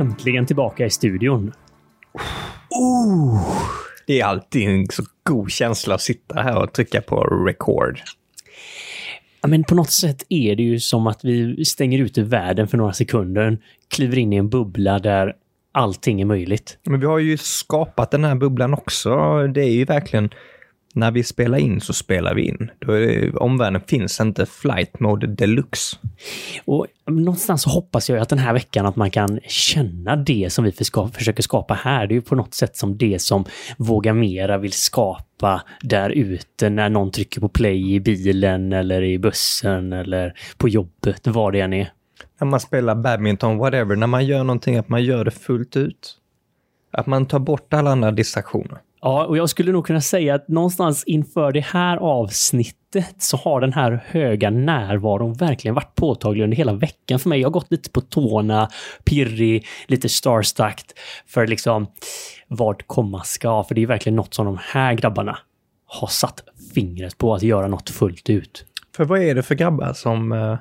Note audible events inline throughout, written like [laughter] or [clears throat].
äntligen tillbaka i studion. Oh, det är alltid en så god känsla att sitta här och trycka på record. Ja, men på något sätt är det ju som att vi stänger ute världen för några sekunder, kliver in i en bubbla där allting är möjligt. Men vi har ju skapat den här bubblan också. Det är ju verkligen när vi spelar in så spelar vi in. Då är omvärlden finns inte flight mode deluxe. Och någonstans hoppas jag att den här veckan att man kan känna det som vi försöker skapa här. Det är ju på något sätt som det som Våga Mera vill skapa där ute när någon trycker på play i bilen eller i bussen eller på jobbet, vad det än är. När man spelar badminton, whatever, när man gör någonting, att man gör det fullt ut. Att man tar bort alla andra distraktioner. Ja, och jag skulle nog kunna säga att någonstans inför det här avsnittet så har den här höga närvaron verkligen varit påtaglig under hela veckan för mig. Jag har gått lite på tårna, pirrig, lite starstruck för liksom vad komma ska. För det är verkligen något som de här grabbarna har satt fingret på att göra något fullt ut. För vad är det för grabbar som uh,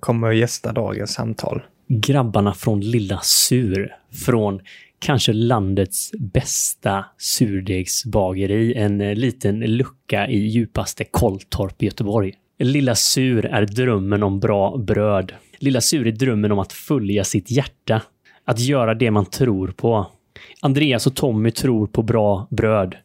kommer att gästa dagens samtal? Grabbarna från Lilla Sur från kanske landets bästa surdegsbageri, en eh, liten lucka i djupaste Kolltorp i Göteborg. Lilla Sur är drömmen om bra bröd. Lilla Sur är drömmen om att följa sitt hjärta. Att göra det man tror på. Andreas och Tommy tror på bra bröd.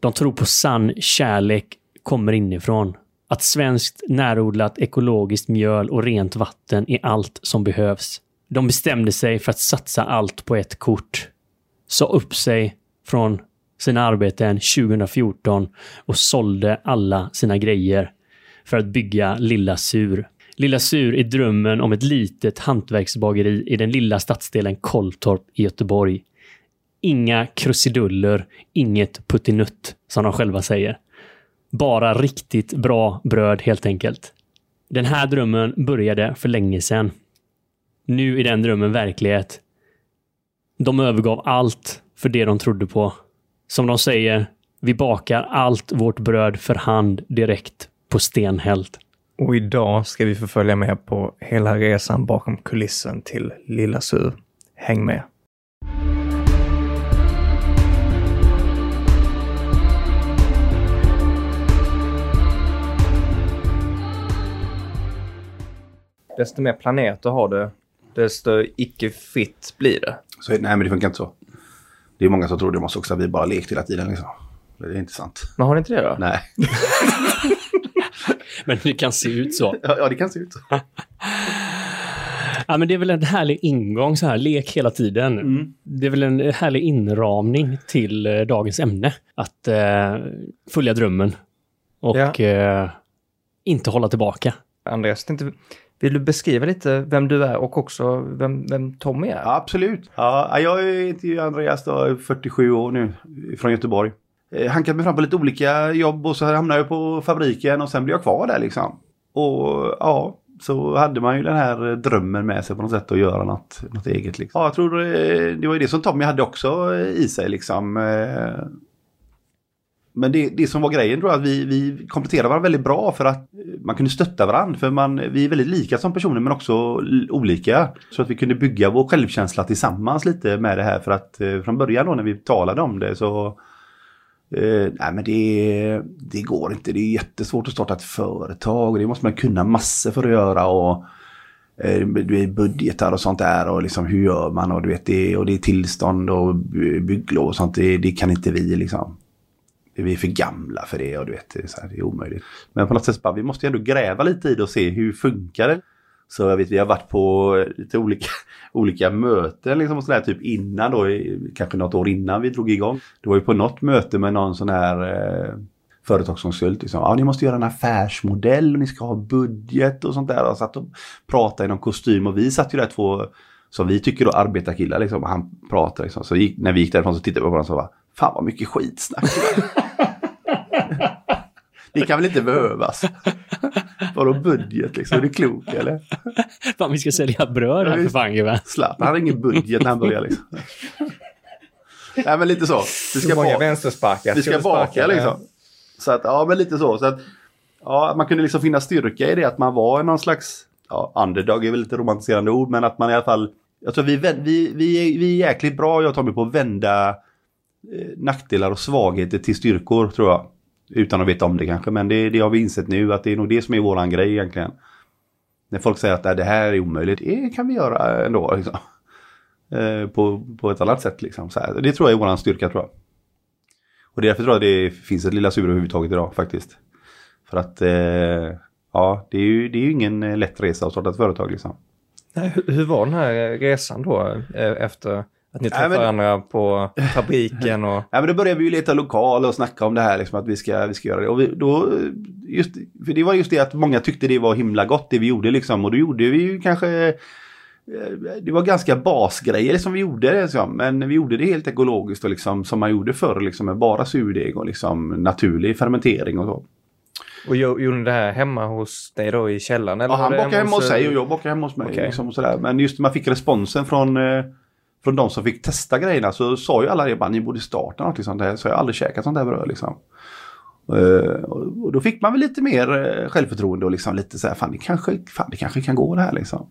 De tror på sann kärlek kommer inifrån. Att svenskt närodlat ekologiskt mjöl och rent vatten är allt som behövs. De bestämde sig för att satsa allt på ett kort sa upp sig från sina arbeten 2014 och sålde alla sina grejer för att bygga Lilla Sur. Lilla Sur är drömmen om ett litet hantverksbageri i den lilla stadsdelen Kolltorp i Göteborg. Inga krusiduller, inget puttinutt, som de själva säger. Bara riktigt bra bröd helt enkelt. Den här drömmen började för länge sedan. Nu är den drömmen verklighet de övergav allt för det de trodde på. Som de säger, vi bakar allt vårt bröd för hand direkt på stenhällt. Och idag ska vi få följa med på hela resan bakom kulissen till Lilla Sur. Häng med! Desto mer planeter har du, desto icke fritt blir det. Så, nej, men det funkar inte så. Det är många som tror det måste också att vi bara lekt hela tiden. Liksom. Det är inte sant. Men har ni inte det då? Nej. [laughs] men det kan se ut så. Ja, det kan se ut så. Ja, men det är väl en härlig ingång så här, lek hela tiden. Mm. Det är väl en härlig inramning till eh, dagens ämne. Att eh, följa drömmen och ja. eh, inte hålla tillbaka. Andreas, inte, vill du beskriva lite vem du är och också vem, vem Tommy är? Ja, absolut. Ja, jag heter Andreas, då, 47 år nu, från Göteborg. Eh, Hankat mig fram på lite olika jobb och så hamnade jag på fabriken och sen blev jag kvar där liksom. Och ja, så hade man ju den här drömmen med sig på något sätt att göra något, något eget. Liksom. Ja, jag tror det, det var ju det som Tommy hade också i sig liksom. Eh, men det, det som var grejen tror jag att vi, vi kompletterade varandra väldigt bra för att man kunde stötta varandra. För man, vi är väldigt lika som personer men också olika. Så att vi kunde bygga vår självkänsla tillsammans lite med det här. För att eh, från början då när vi talade om det så eh, nej men det, det går inte. Det är jättesvårt att starta ett företag. Det måste man kunna massor för att göra. och eh, du är budgetar och sånt där och liksom hur gör man och du vet det och det är tillstånd och bygglov och sånt. Det, det kan inte vi liksom vi är för gamla för det och du vet, det är, så här, det är omöjligt. Men på något sätt bara, vi måste ändå gräva lite i det och se hur funkar det. Så jag vet, vi har varit på lite olika, [laughs] olika möten liksom och sådär typ innan då, kanske något år innan vi drog igång. Det var ju på något möte med någon sån här eh, företagskonsult. Liksom. Ja, ni måste göra en affärsmodell och ni ska ha budget och sånt där. Och satt och pratade i någon kostym och vi satt ju där två, som vi tycker då arbetarkillar liksom. Och han pratade liksom. Så gick, när vi gick därifrån så tittade vi på varandra och sa Fan vad mycket skitsnack. Det kan väl inte behövas? Vadå budget liksom? Är du klok eller? Fan vi ska sälja bröd här för fan gubben. Zlatan hade ingen budget när han började liksom. Nej men lite så. Vi ska många vänstersparkar. Vi ska, baka liksom. Så att, ja men lite så. så att, ja, man kunde liksom finna styrka i det att man var någon slags, ja underdog är väl lite romantiserande ord, men att man i alla fall Jag tror vi, vi, vi, är, vi är jäkligt bra, jag och Tommy, på att vända Eh, nackdelar och svagheter till styrkor tror jag. Utan att veta om det kanske, men det, det har vi insett nu att det är nog det som är våran grej egentligen. När folk säger att det här är omöjligt, det kan vi göra ändå. Liksom. Eh, på, på ett annat sätt liksom. Så här. Det tror jag är våran styrka tror jag. Och därför tror jag det finns ett lilla sur överhuvudtaget idag faktiskt. För att eh, ja, det är, ju, det är ju ingen eh, lätt resa att starta ett företag liksom. Nej, hur, var den här resan då eh, efter att ni Nej, träffade men- varandra på fabriken och... [laughs] Ja, men då började vi ju leta lokal och snacka om det här, liksom, att vi ska, vi ska göra det. Och vi, då, just, för det var just det att många tyckte det var himla gott det vi gjorde liksom. Och då gjorde vi ju kanske, eh, det var ganska basgrejer som vi gjorde. Liksom. Men vi gjorde det helt ekologiskt och liksom, som man gjorde förr, liksom, med bara surdeg och liksom, naturlig fermentering och så. Och gjo- gjorde ni det här hemma hos dig då i källaren? Eller Ja, han bakade hemma hos eh, sig och jag bakade hemma hos mig. Okej. Liksom, och sådär. Men just man fick responsen från, eh, från de som fick testa grejerna så sa ju alla det bara, ni borde starta något liksom. Det Så så jag har aldrig käkat sånt där bröd liksom. Uh, och då fick man väl lite mer eh, självförtroende och liksom lite så här, fan det kanske, fan, det kanske kan gå det här liksom.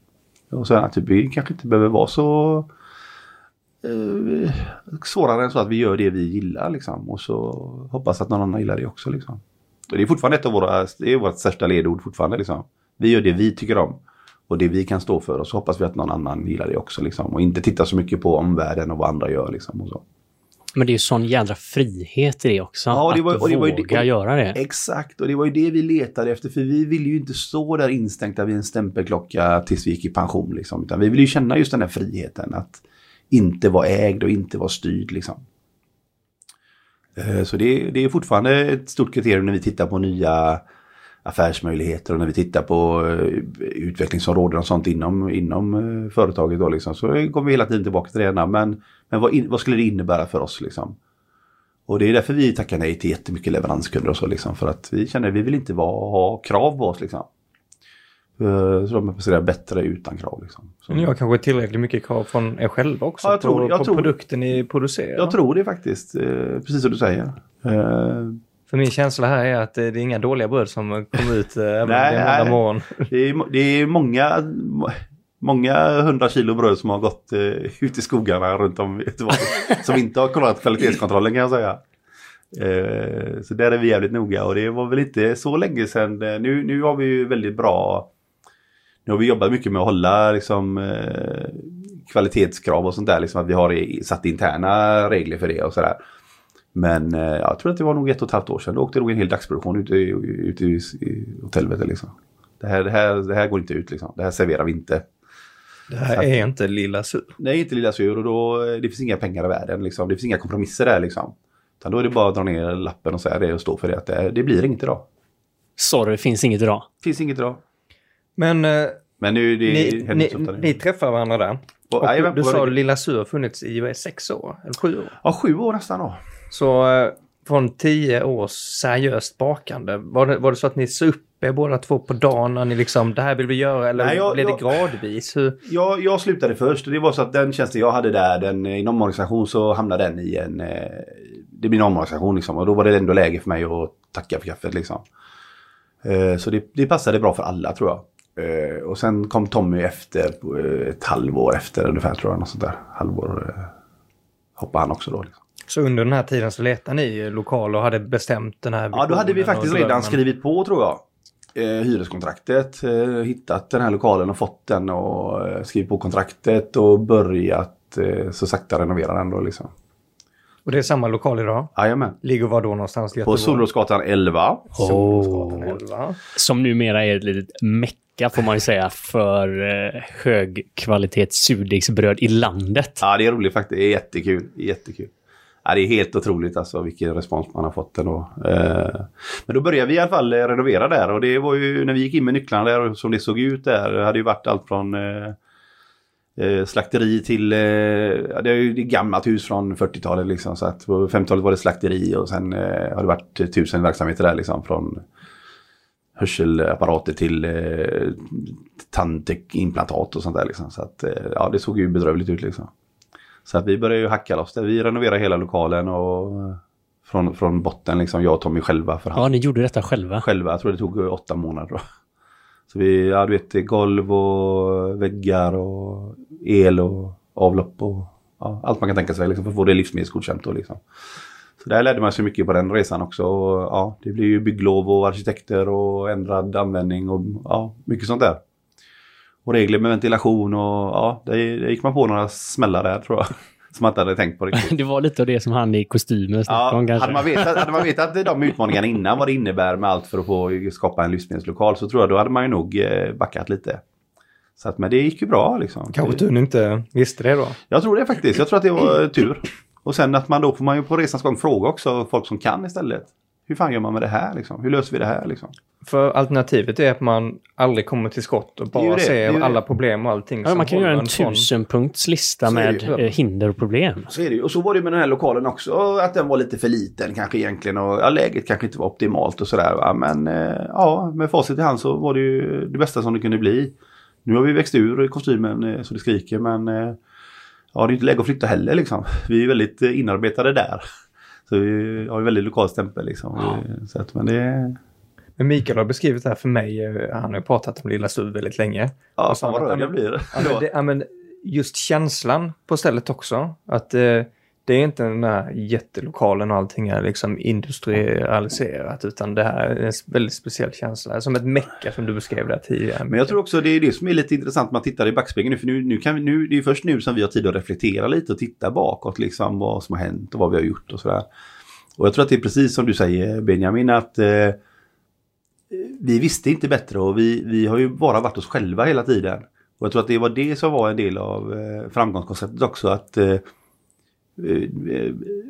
Och så att typ, vi kanske inte behöver vara så uh, svårare än så att vi gör det vi gillar liksom. Och så hoppas att någon annan gillar det också liksom. Och det är fortfarande ett av våra, det är vårt största ledord fortfarande liksom. Vi gör det vi tycker om. Och det vi kan stå för och så hoppas vi att någon annan gillar det också liksom. Och inte titta så mycket på omvärlden och vad andra gör liksom. Och så. Men det är ju sån jädra frihet i det också. Ja, och det att var- och det var ju det- våga göra det. Exakt, och det var ju det vi letade efter. För vi ville ju inte stå där instängda vid en stämpelklocka tills vi gick i pension. Liksom. Utan vi ville ju känna just den här friheten. Att inte vara ägd och inte vara styrd. Liksom. Eh, Så det, det är fortfarande ett stort kriterium när vi tittar på nya affärsmöjligheter och när vi tittar på eh, utvecklingsområden och sånt inom, inom eh, företaget. Då, liksom. Så kommer vi hela tiden tillbaka till det ena. Men, men vad, in, vad skulle det innebära för oss? Liksom? Och det är därför vi tackar nej till jättemycket leveranskunder och så liksom. För att vi känner att vi vill inte vara, ha krav på oss liksom. Eh, Så de presterar bättre utan krav liksom. Så, har kanske tillräckligt mycket krav från er själva också Ja, jag tror- på, jag på tror- produkten ni producerar. Jag tror det faktiskt, precis som du säger. Eh, För min känsla här är att eh, det är inga dåliga bröd som kommer ut eh, även om det Nej, är måndag morgon. Det är, det är många, många hundra kilo bröd som har gått eh, ut i skogarna runt om i Göteborg. [laughs] som inte har kollat kvalitetskontrollen kan jag säga. Eh, så där är vi jävligt noga och det var väl inte så länge sedan. Eh, nu, nu har vi ju väldigt bra nu har vi jobbat mycket med att hålla liksom, eh, kvalitetskrav och sånt där. Liksom, att vi har satt interna regler för det och sådär. Men eh, jag tror att det var nog ett och ett halvt år sedan. Då åkte nog en hel dagsproduktion ute, i- ute i, i åt helvete. Liksom. Det, här, det, här, det här går inte ut liksom. Det här serverar vi inte. Det här är inte lilla sur. Det är inte lilla sur och då, det finns inga pengar i världen. Liksom. Det finns inga kompromisser där liksom. Utan då är det bara att dra ner lappen och säga det och stå för det. Att det, det blir inget idag. Sorry, finns inget idag. Finns inget idag. Men eh, Men nu det ni, ni, nu. ni träffar varandra där. Och- Och jajamän, du sa? Lilla Sur har funnits i vad är sex år, eller sju år. Ja, sju år nästan då. Så eh, från tio års seriöst bakande, var det, var det så att ni sa upp er båda två på dagen när ni liksom, det här vill vi göra, eller Nej, jag- blev det jag- gradvis? Hur, Jag, jag slutade först och det var så att den tjänsten jag hade där, den, i en omorganisation så hamnade den i en... Eh, det blir en omorganisation liksom och då var det ändå läge för mig att tacka för kaffet liksom. Eh, så det, det passade bra för alla tror jag. Och sen kom Tommy efter, ett halvår efter ungefär tror jag, något sånt där. Halvår hoppade han också då. Liksom. Så under den här tiden så letade ni lokal och hade bestämt den här Ja, då hade vi faktiskt redan drömmen. skrivit på tror jag. Eh, hyreskontraktet, eh, hittat den här lokalen och fått den och eh, skrivit på kontraktet och börjat eh, så sakta renovera den då liksom. Och det är samma lokal idag? Jajamän. Ligger var då någonstans i På? Solrosgatan 11. Solrosgatan Åh. 11. Som numera är ett litet mecka får man ju säga för eh, högkvalitets surdegsbröd i landet. Ja, det är roligt faktiskt. Det är jättekul. Jättekul. Ja, det är helt otroligt alltså vilken respons man har fått ändå. Eh, men då började vi i alla fall eh, renovera där och det var ju när vi gick in med nycklarna där och som det såg ut där. Det hade ju varit allt från eh, eh slakteri till, eh, ja, det är ju ett gammalt hus från 40-talet liksom. Så att på 50-talet var det slakteri och sen eh, har det varit tusen verksamheter där liksom. Från hörselapparater till eh, tandimplantat och sånt där liksom. Så att eh, ja, det såg ju bedrövligt ut liksom. Så att vi började ju hacka loss det. Vi renoverade hela lokalen och från, från botten liksom, jag och Tommy själva för hand. Ja, ni gjorde detta själva. Själva, jag tror det tog åtta månader då. Så vi, ja du vet golv och väggar och el och avlopp och ja, allt man kan tänka sig liksom, för att få det livsmedelsgodkänt. Liksom. Så där lärde man sig mycket på den resan också. Och, ja, det blir ju bygglov och arkitekter och ändrad användning och ja, mycket sånt där. Och regler med ventilation och ja, där, gick man på några smällar där tror jag. [laughs] Som man inte hade tänkt på riktigt. det var lite av det som han i kostymen ja, om, hade, man vetat, hade man vetat de utmaningarna innan vad det innebär med allt för att få skapa en livsmedelslokal så tror jag då hade man ju nog eh, backat lite. Så att, men det gick ju bra liksom. Kanske du inte visste det då? Jag tror det faktiskt. Jag tror att det var tur. Och sen att man då får man ju på resans gång fråga också folk som kan istället. Hur fan gör man med det här liksom? Hur löser vi det här liksom? För alternativet är att man aldrig kommer till skott och bara det, ser det, alla problem och allting. Ja, man kan göra en tusenpunktslista med eh, hinder och problem. Så är det Och så var det med den här lokalen också, att den var lite för liten kanske egentligen och ja, läget kanske inte var optimalt och sådär. Men eh, ja, med facit i hand så var det ju det bästa som det kunde bli. Nu har vi växt ur kostymen eh, så det skriker men ja, det är inte läge att flytta heller liksom. Vi är väldigt inarbetade där. Så vi har ju väldigt lokal stämpel liksom. Ja. Så att, men det men Mikael har beskrivit det här för mig. Han har ju pratat om Lilla Stuv väldigt länge. Ja, fan vad rörd jag blir. Ja, men, det, ja, men just känslan på stället också. Att eh, det är inte den där jättelokalen och allting är liksom industrialiserat utan det här är en väldigt speciell känsla. Som ett mecka som du beskrev där tidigare. Men jag tror också det är det som är lite intressant när man tittar i backspegeln nu. För nu, nu kan vi, nu, det är först nu som vi har tid att reflektera lite och titta bakåt liksom vad som har hänt och vad vi har gjort och sådär. Och jag tror att det är precis som du säger Benjamin att eh, vi visste inte bättre och vi, vi har ju bara varit oss själva hela tiden. Och jag tror att det var det som var en del av eh, framgångskonceptet också. Att eh,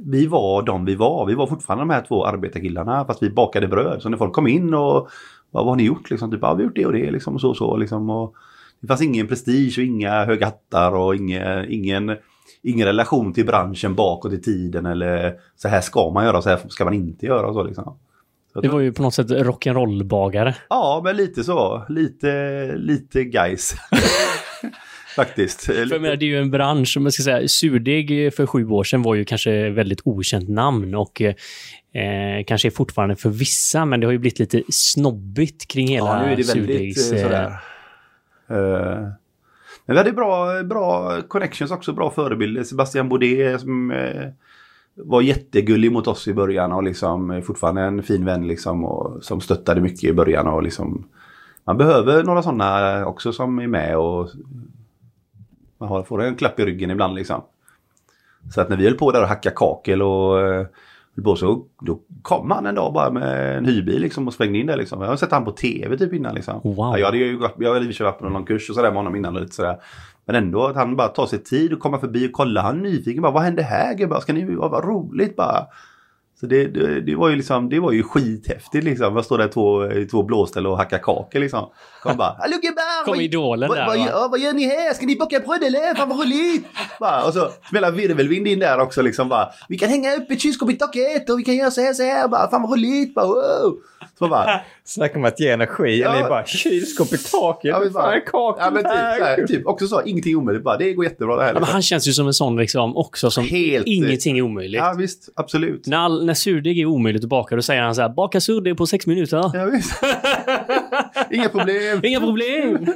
vi var de vi var. Vi var fortfarande de här två arbetarkillarna fast vi bakade bröd. Så när folk kom in och vad har ni gjort? Liksom, typ, ja, vi har gjort det och det liksom, och så och så. Liksom, och det fanns ingen prestige och inga höga hattar och inga, ingen, ingen relation till branschen bakåt i tiden eller så här ska man göra, så här ska man inte göra. Och så, liksom. Det var ju på något sätt rock'n'roll-bagare. Ja, men lite så. Lite, lite guys. [laughs] Faktiskt. För jag menar, det är ju en bransch, om jag ska säga, surdeg för sju år sedan var ju kanske väldigt okänt namn och eh, kanske är fortfarande för vissa, men det har ju blivit lite snobbigt kring hela ja, nu är det surdegs... Väldigt, eh, uh, men vi hade bra, bra connections också, bra förebilder. Sebastian Baudet som uh, var jättegullig mot oss i början och liksom fortfarande en fin vän liksom och som stöttade mycket i början och liksom man behöver några sådana också som är med och man får en klapp i ryggen ibland liksom. Så att när vi höll på där och hacka kakel och eh, på så då kom han en dag bara med en hyrbil liksom och svängde in där liksom. Jag har sett han på tv typ innan liksom. Wow. jag hade ju jag hade varit på någon kurs och sådär med honom innan och lite sådär. Men ändå att han bara tar sig tid och kommer förbi och kollar. Han är nyfiken bara, vad hände här gubbar? Ska ni, vad, vad roligt bara. Så det, det, det, var ju liksom, det var ju skithäftigt liksom. Jag står där två, i två blåställ och hackar kakor liksom. Kom bara, hallå gubbar! Kom idolen där vad, va? vad gör ni här? Ska ni bocka bröd eller? Fan vad roligt! Bara, och så spelar virvelvind in där också liksom bara. Vi kan hänga upp ett kylskåp i taket och vi kan göra så här så här. Bara, fan vad roligt! Bara, wow! Så bara, [laughs] Snacka om att ge energi. Ja, eller bara kylskåp i taket. Ja, bara, fan, kakel ja, men typ, här, typ, Också så, ingenting omöjligt. Bara, det går jättebra det här. Ja, men han känns ju som en sån liksom också som Helt, ingenting är omöjligt. Ja visst, absolut. När, all, när surdeg är omöjligt att baka då säger han så här, baka surdeg på sex minuter. Ja visst. [laughs] Inga problem. Inga problem.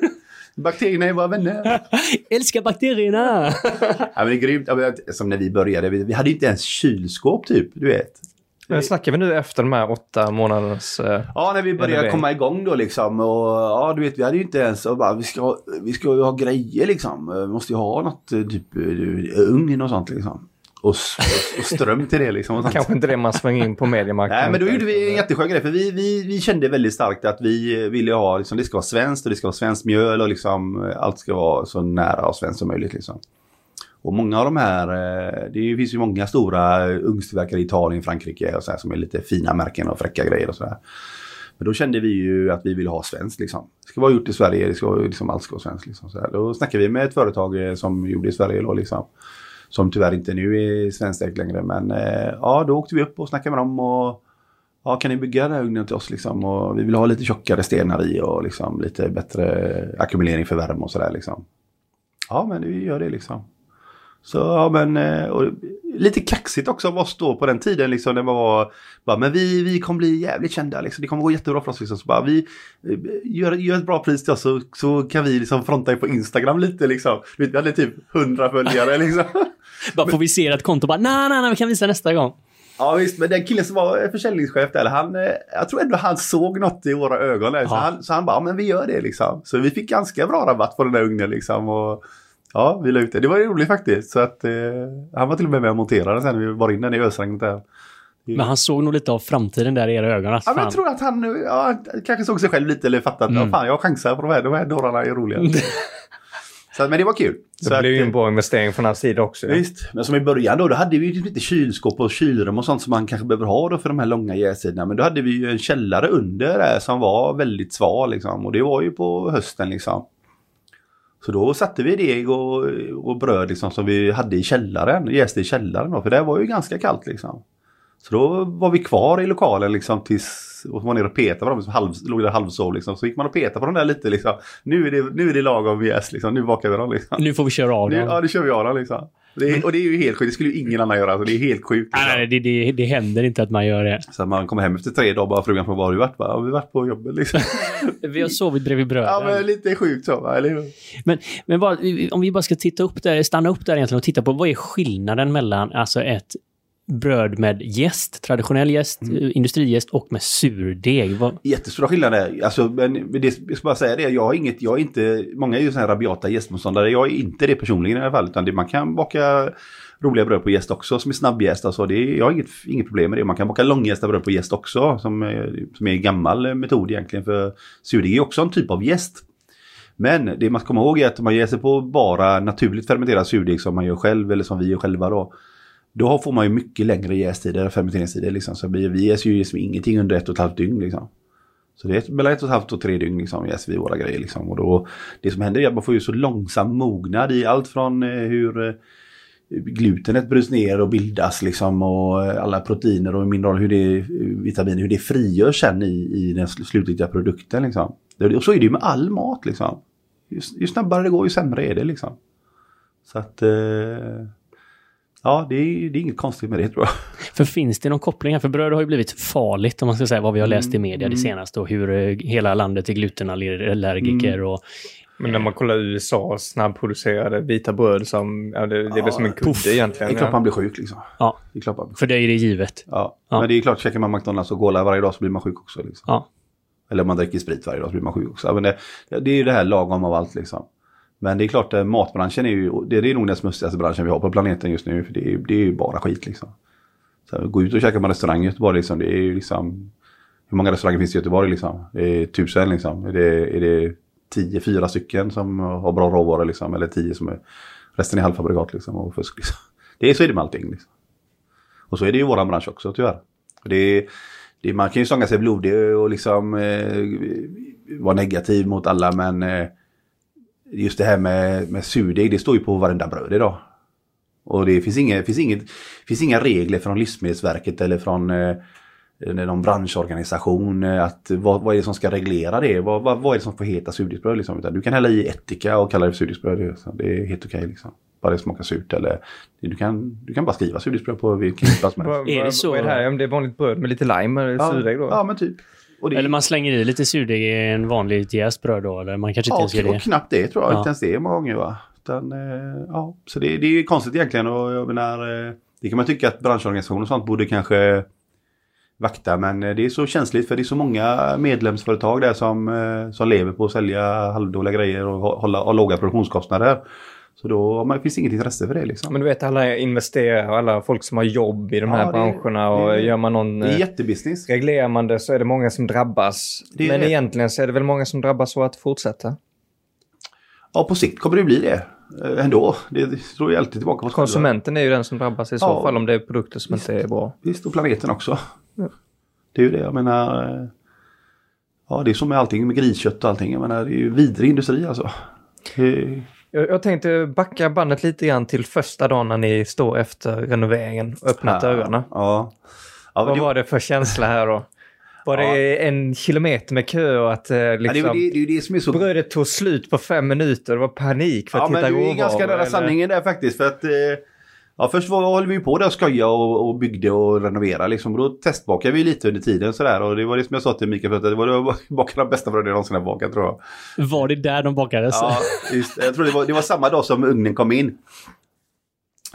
Bakterierna är våra vänner. [laughs] Älskar bakterierna! ja, men det är grymt. Som när vi började. Vi, vi hade inte ens kylskåp typ, du vet. Men snackar vi nu efter de här åtta månadernas... Eh, ja, när vi började komma igång då liksom. Och ja, du vet, vi hade ju inte ens... Och bara, vi, ska, vi ska ju ha grejer liksom. Vi måste ju ha något, eh, typ eh, ugn och sånt liksom. Och, och, och ström till det liksom. Kanske inte det man svänger in på mediemarknaden. Nej, men då gjorde vi en jätteskön grej. För vi, vi, vi kände väldigt starkt att vi ville ha, liksom, det ska vara svenskt och det ska vara svenskt mjöl och liksom allt ska vara så nära och svenskt som möjligt liksom. Och många av de här, eh, det finns ju många stora eh, ugnstillverkare i Italien, Frankrike och så här, som är lite fina märken och fräcka grejer och sådär. Men då kände vi ju att vi ville ha svenskt liksom. Det ska vara gjort i Sverige, det ska, liksom, allt ska vara svenskt. Liksom, så här. Då snackade vi med ett företag eh, som gjorde i Sverige då liksom. Som tyvärr inte nu är svenskägt längre. Men ja, då åkte vi upp och snackade med dem och ja, kan ni bygga den här ugnen till oss liksom? Och vi vill ha lite tjockare stenar i och liksom lite bättre ackumulering för värme och sådär liksom. Ja, men vi gör det liksom. Så ja men, eh, lite kaxigt också att bara stå på den tiden liksom. Det var, bara, men vi, vi kommer bli jävligt kända liksom. Det kommer gå jättebra för oss liksom. Så bara, vi eh, gör, gör ett bra pris till oss så, så kan vi liksom fronta er på Instagram lite liksom. Du vet, vi hade typ 100 följare liksom. [laughs] Bara får vi se ett konto bara, nej, nej, nej, vi kan visa nästa gång. Ja visst, men den killen som var försäljningschef där, han, eh, jag tror ändå han såg något i våra ögon. Där, så, Ja. han, så han bara, men vi gör det liksom. Så vi fick ganska bra rabatt på den där ugnen liksom. Och, ja, vi la ut det. Det var roligt faktiskt. Så att, eh, han var till och med med och monterade sen när vi bar in den i ösregnet där. Men han såg nog lite av framtiden där i era ögon. Att Ja, men jag tror att han ja, han kanske såg sig själv lite eller fattade att Mm. ja, fan, jag chansar på de här, de här dårarna är roliga. så, att- men det var kul. Det Så blir ju en bra investering från hans sida också. ja. Visst, men som i början då, då hade vi ju lite kylskåp och kylrum och sånt som man kanske behöver ha då för de här långa jästiderna. Men då hade vi ju en källare under där som var väldigt sval liksom. Och det var ju på hösten liksom. Så då satte vi deg och, och bröd liksom som vi hade i källaren, jäste i källaren då, för det var ju ganska kallt liksom. Så då var vi kvar i lokalen liksom tills, och så var nere och petade på dem, som halv, låg där halvsov liksom. Så gick man och petade på dem där lite liksom. Nu är det, nu är det lagom jäst liksom, nu bakar vi dem liksom. Nu får vi köra av Nu, dem. ja, det kör vi av dem liksom. Det är, och det är ju helt sjukt, det skulle ju ingen annan göra. Alltså, det är helt sjukt. Liksom. Nej, nej, det, det, det händer inte att man gör det. Så man kommer hem efter tre dagar bara frugan frågar var har du varit? Bara, Ja, vi har varit på jobbet liksom. Vi har sovit bredvid bröden. ja, men lite sjukt så, va? eller hur? Men, men bara, om vi bara ska titta upp där, stanna upp där egentligen och titta på vad är skillnaden mellan alltså ett bröd med jäst, traditionell jäst, Mm. industrijäst och med surdeg? Vad, Jättestora skillnader. Alltså, men det, jag ska bara säga det, jag har inget, jag är inte, många är ju sådana här rabiata jästmotståndare. Jag är inte det personligen i alla fall. Utan det, man kan baka roliga bröd på jäst också som är snabbjäst. Alltså, det är, jag har inget, inget problem med det. Man kan baka långjästa bröd på jäst också som, är- som är en gammal metod egentligen. För surdeg är också en typ av jäst. Men det man ska komma ihåg är att om man ger sig på bara naturligt fermenterad surdeg som man gör själv eller som vi gör själva då. Då får man ju mycket längre jästider, fermenteringstider liksom. Så vi, vi jäser ju liksom ingenting under ett och ett halvt dygn liksom. Så det är mellan ett och ett halvt och tre dygn liksom jäser vi våra grejer liksom. Och då, det som händer är att man får ju så långsam mognad i allt från eh, hur eh, glutenet bryts ner och bildas liksom och eh, alla proteiner och mineraler, hur det, eh, vitaminer, hur det frigörs sen i, i den slutgiltiga slutliga produkten liksom. Och så är det ju med all mat liksom. Ju, ju snabbare det går ju sämre är det liksom. Så att eh, ja, det är, det är inget konstigt med det tror jag. för finns det någon koppling här? För bröd har ju blivit farligt om man ska säga vad vi har läst i media det Mm. senaste och hur eh, hela landet är glutenallergiker Mm. och Men när man kollar USA snabbproducerade vita bröd som, ja, det, det är Ja, väl som en puff. kudde egentligen. Det är klart man blir sjuk liksom. Ja. Det är klart man blir sjuk. för det är det givet. Ja. Ja. men det är klart, käkar man McDonalds och Cola varje dag så blir man sjuk också. Liksom. Ja. Eller om man dricker sprit varje dag så blir man sjuk också. Men det, det är ju det här lagom av allt liksom. Men det är klart, eh, matbranschen är ju, det är nog den smutsigaste branschen vi har på planeten just nu. För det är, det är ju bara skit liksom. Så, gå ut och käka på en restaurang i Göteborg liksom, det är ju liksom... Hur många restauranger finns det i Göteborg liksom? Det är tusen liksom. Är det, är det tio, fyra stycken som har bra råvaror liksom? Eller tio som är... Resten är halvfabrikat liksom och fusk liksom. Det är, så är det med allting liksom. Och så är det ju i våran bransch också tyvärr. Det är, det, man kan ju stånga sig blodig och liksom eh, vara negativ mot alla men eh, just det här med, med surdeg det står ju på varenda bröd idag. Och det finns, inga, finns, inget, finns inga regler från Livsmedelsverket eller från eh, någon branschorganisation. eh, Att, vad, vad är det som ska reglera det? Vad, vad, vad är det som får heta surdegsbröd? Liksom? Du kan hälla i ättika och kalla det för surdegsbröd. Det, är- helt okej. liksom. Bara det smakar surt. Eller, du, kan, du kan bara skriva surdegsbröd på vilken plats som helst. Är det så? vad är det här? Om det är vanligt bröd med lite lime eller surdeg då? Ja, men typ. Och det, Eller man slänger i lite surdeg i en vanlig jäst bröd då, eller man kanske inte ja, ens gör och det. knappt det tror jag. Ja. Inte ens det många gånger va. Utan, eh, ja. Så det, det är konstigt egentligen. Och jag menar, eh, det kan man tycka att branschorganisationer och sånt borde kanske vakta. Men eh, det är så känsligt för det är så många medlemsföretag där som, eh, som lever på att sälja halvdåliga grejer och hålla, ha låga produktionskostnader. Så då man, finns inget intresse för det liksom. Men du vet alla investerare och alla folk som har jobb i de Ja, här det- branscherna och det- gör man någon... Det är eh, jättebusiness. Reglerar man det så är det många som drabbas. Men det. egentligen så är det väl många som drabbas så att fortsätta. Ja, på sikt kommer det bli det. Eh, Ändå. Det, slår ju alltid tillbaka på oss. Konsumenten är ju den som drabbas i så Ja. fall om det är produkter som inte är bra. Visst, och planeten också. Det är ju det, jag menar. eh, Ja, det är som med allting, med griskött och allting. Jag menar, det är ju vidrig industri alltså. Det, Jag, jag tänkte backa bandet lite grann till första dagen när ni står efter renoveringen och öppnat. Ja. ja men Vad det, var det för känsla här då? Var det [laughs] en kilometer med kö och att eh, Ja, det, liksom, ju det, det är ju det som är så... brödet tog slut på fem minuter? Det var panik för att Ja, men hitta det är råvaror? ganska nära sanningen där faktiskt. För att, eh, ja, först var, höll vi på där och skoja och, och byggde och renoverade. Liksom. Och då testbakade vi lite under tiden sådär. Och det var det som jag sa till Mikael förut. att Det var det var [laughs] bakade de bästa bröd jag någonsin har bakat tror jag. Var det där de bakades? Ja, just, jag tror det var, det var samma dag som ugnen kom in.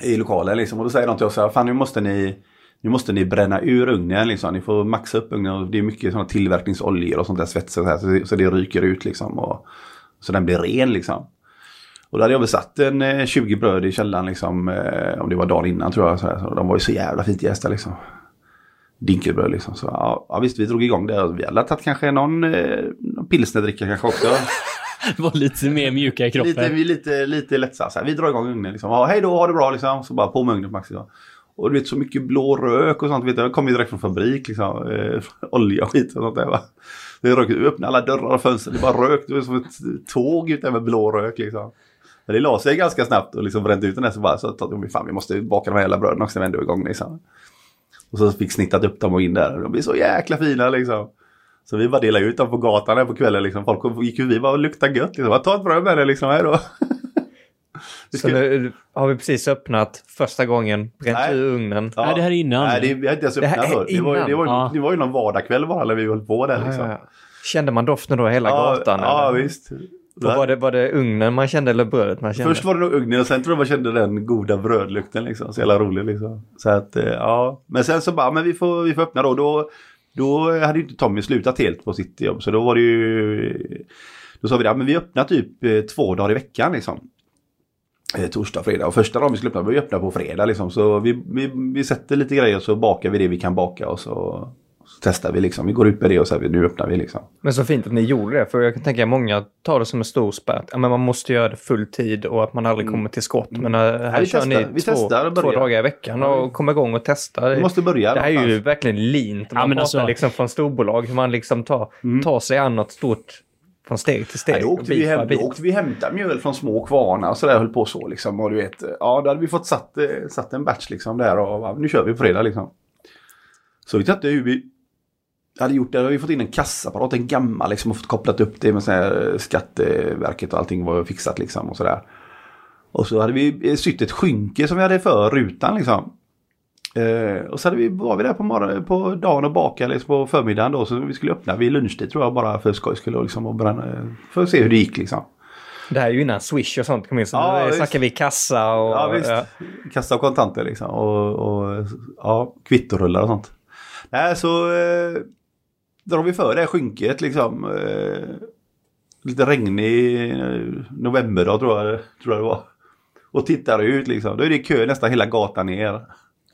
I lokalen liksom. Och då säger de till oss så här, fan nu måste ni nu måste ni bränna ur ugnen liksom. Ni får maxa upp ugnen och det är mycket sådana tillverkningsoljor och sånt där svets och så, här, så, det, så det ryker ut liksom. Och, så den blir ren liksom. Och då hade jag väl satt en eh, 20 bröd i källaren liksom. Eh, om det var dagen innan tror jag. Så, här, så de var ju så jävla fint jästa liksom. Dinkelbröd liksom. Så ja, ja visst vi drog igång det. Vi hade tagit kanske någon, eh, någon pilsnerdricka kanske också. [laughs] Det var lite mer mjuka i kroppen. Lite, lite, lite lättsamt. Vi drar igång ugnen liksom. Ja, hej då, ha det bra liksom. Så bara på med ugnen på max. Liksom. Och du vet så mycket blå rök och sånt. Vet du, det kommer ju direkt från fabrik liksom. Eh, [laughs] olja och skit och sånt där va. Det rök, vi öppnade alla dörrar och fönster. Det bara rök. Det var som ett tåg ute med blå rök liksom. Men det la sig ganska snabbt och liksom brände ut den där så bara så att vi, fan, vi måste baka de här jävla bröden också när vi ändå är igång liksom. Och så fick snittat upp dem och in där. De blir så jäkla fina liksom. Så vi bara delade ut dem på gatan här på kvällen liksom. Folk gick förbi bara och luktade gött liksom. Ta ett bröd med dig liksom här då. Vi [laughs] Så nu har vi precis öppnat första gången, bränt Nej. ur ugnen. Nej, det här är innan. Nej, det, vi har inte ens Det här öppnat är då. Det var, ju- det, var, ju- innan. det var ju någon vardagskväll bara när vi höll på där liksom. Ja, ja, ja. Kände man doften då hela Ja, gatan? ja eller? visst. Och var, det, var det ugnen man kände eller brödet man kände? Först var det nog ugnen och sen tror jag man kände den goda brödlukten liksom. Så jävla rolig liksom. Så att eh, ja. Men sen så bara, men vi får, vi får öppna då. Då, då hade ju inte Tommy slutat helt på sitt jobb. Så då var det ju... Då sa vi det, men vi öppnar typ eh, två dagar i veckan liksom. Eh, torsdag, fredag. Och första dagen vi skulle öppna, var vi öppna på fredag liksom. Så vi, vi, vi sätter lite grejer och så bakar vi det vi kan baka och så testar vi liksom. Vi går ut med det och säger nu öppnar vi liksom. Men så fint att ni gjorde det, för jag kan tänka att många tar det som en stor spärr. Ja, men man måste göra det full tid och att man aldrig kommer till skott. Men äh, här Mm. vi kör testar- ni vi två, testar och två dagar i veckan och kommer igång och testar. Vi måste börja Det här är ju någonstans. verkligen lean. Man Ja, men pratar alltså- liksom från storbolag, hur man liksom tar, tar sig an något stort från steg till steg. Ja, då, åkte vi hem, då åkte vi hämta mjöl från små kvarnar och sådär höll på så liksom. Och du vet, ja då hade vi fått satt, eh, satt en batch liksom där och ja, nu kör vi på fredag liksom. Så vet jag inte hur vi hade gjort det. Då hade vi fått in en kassaapparat, en gammal liksom och fått kopplat upp det med så här eh, Skatteverket och allting var fixat liksom och sådär. Och så hade vi eh, sytt ett skynke som vi hade för rutan liksom. Eh, och så hade vi, var vi där på, morgon, på dagen och bakade liksom, på förmiddagen då. Så vi skulle öppna vid lunchtid tror jag bara för skojs skull. och Liksom, och bränna, för att se hur det gick liksom. Det här är ju innan Swish och sånt kom in. Så Ja, nu snackar vi kassa och... Ja visst. ja. Kasta kontanter liksom. Och, och ja, kvittorullar och sånt. Nej så eh, drar vi för det här skynket liksom. Eh, lite regnig eh, novemberdag tror jag, tror jag det var. Och tittar ut liksom. Då är det kö nästan hela gatan ner.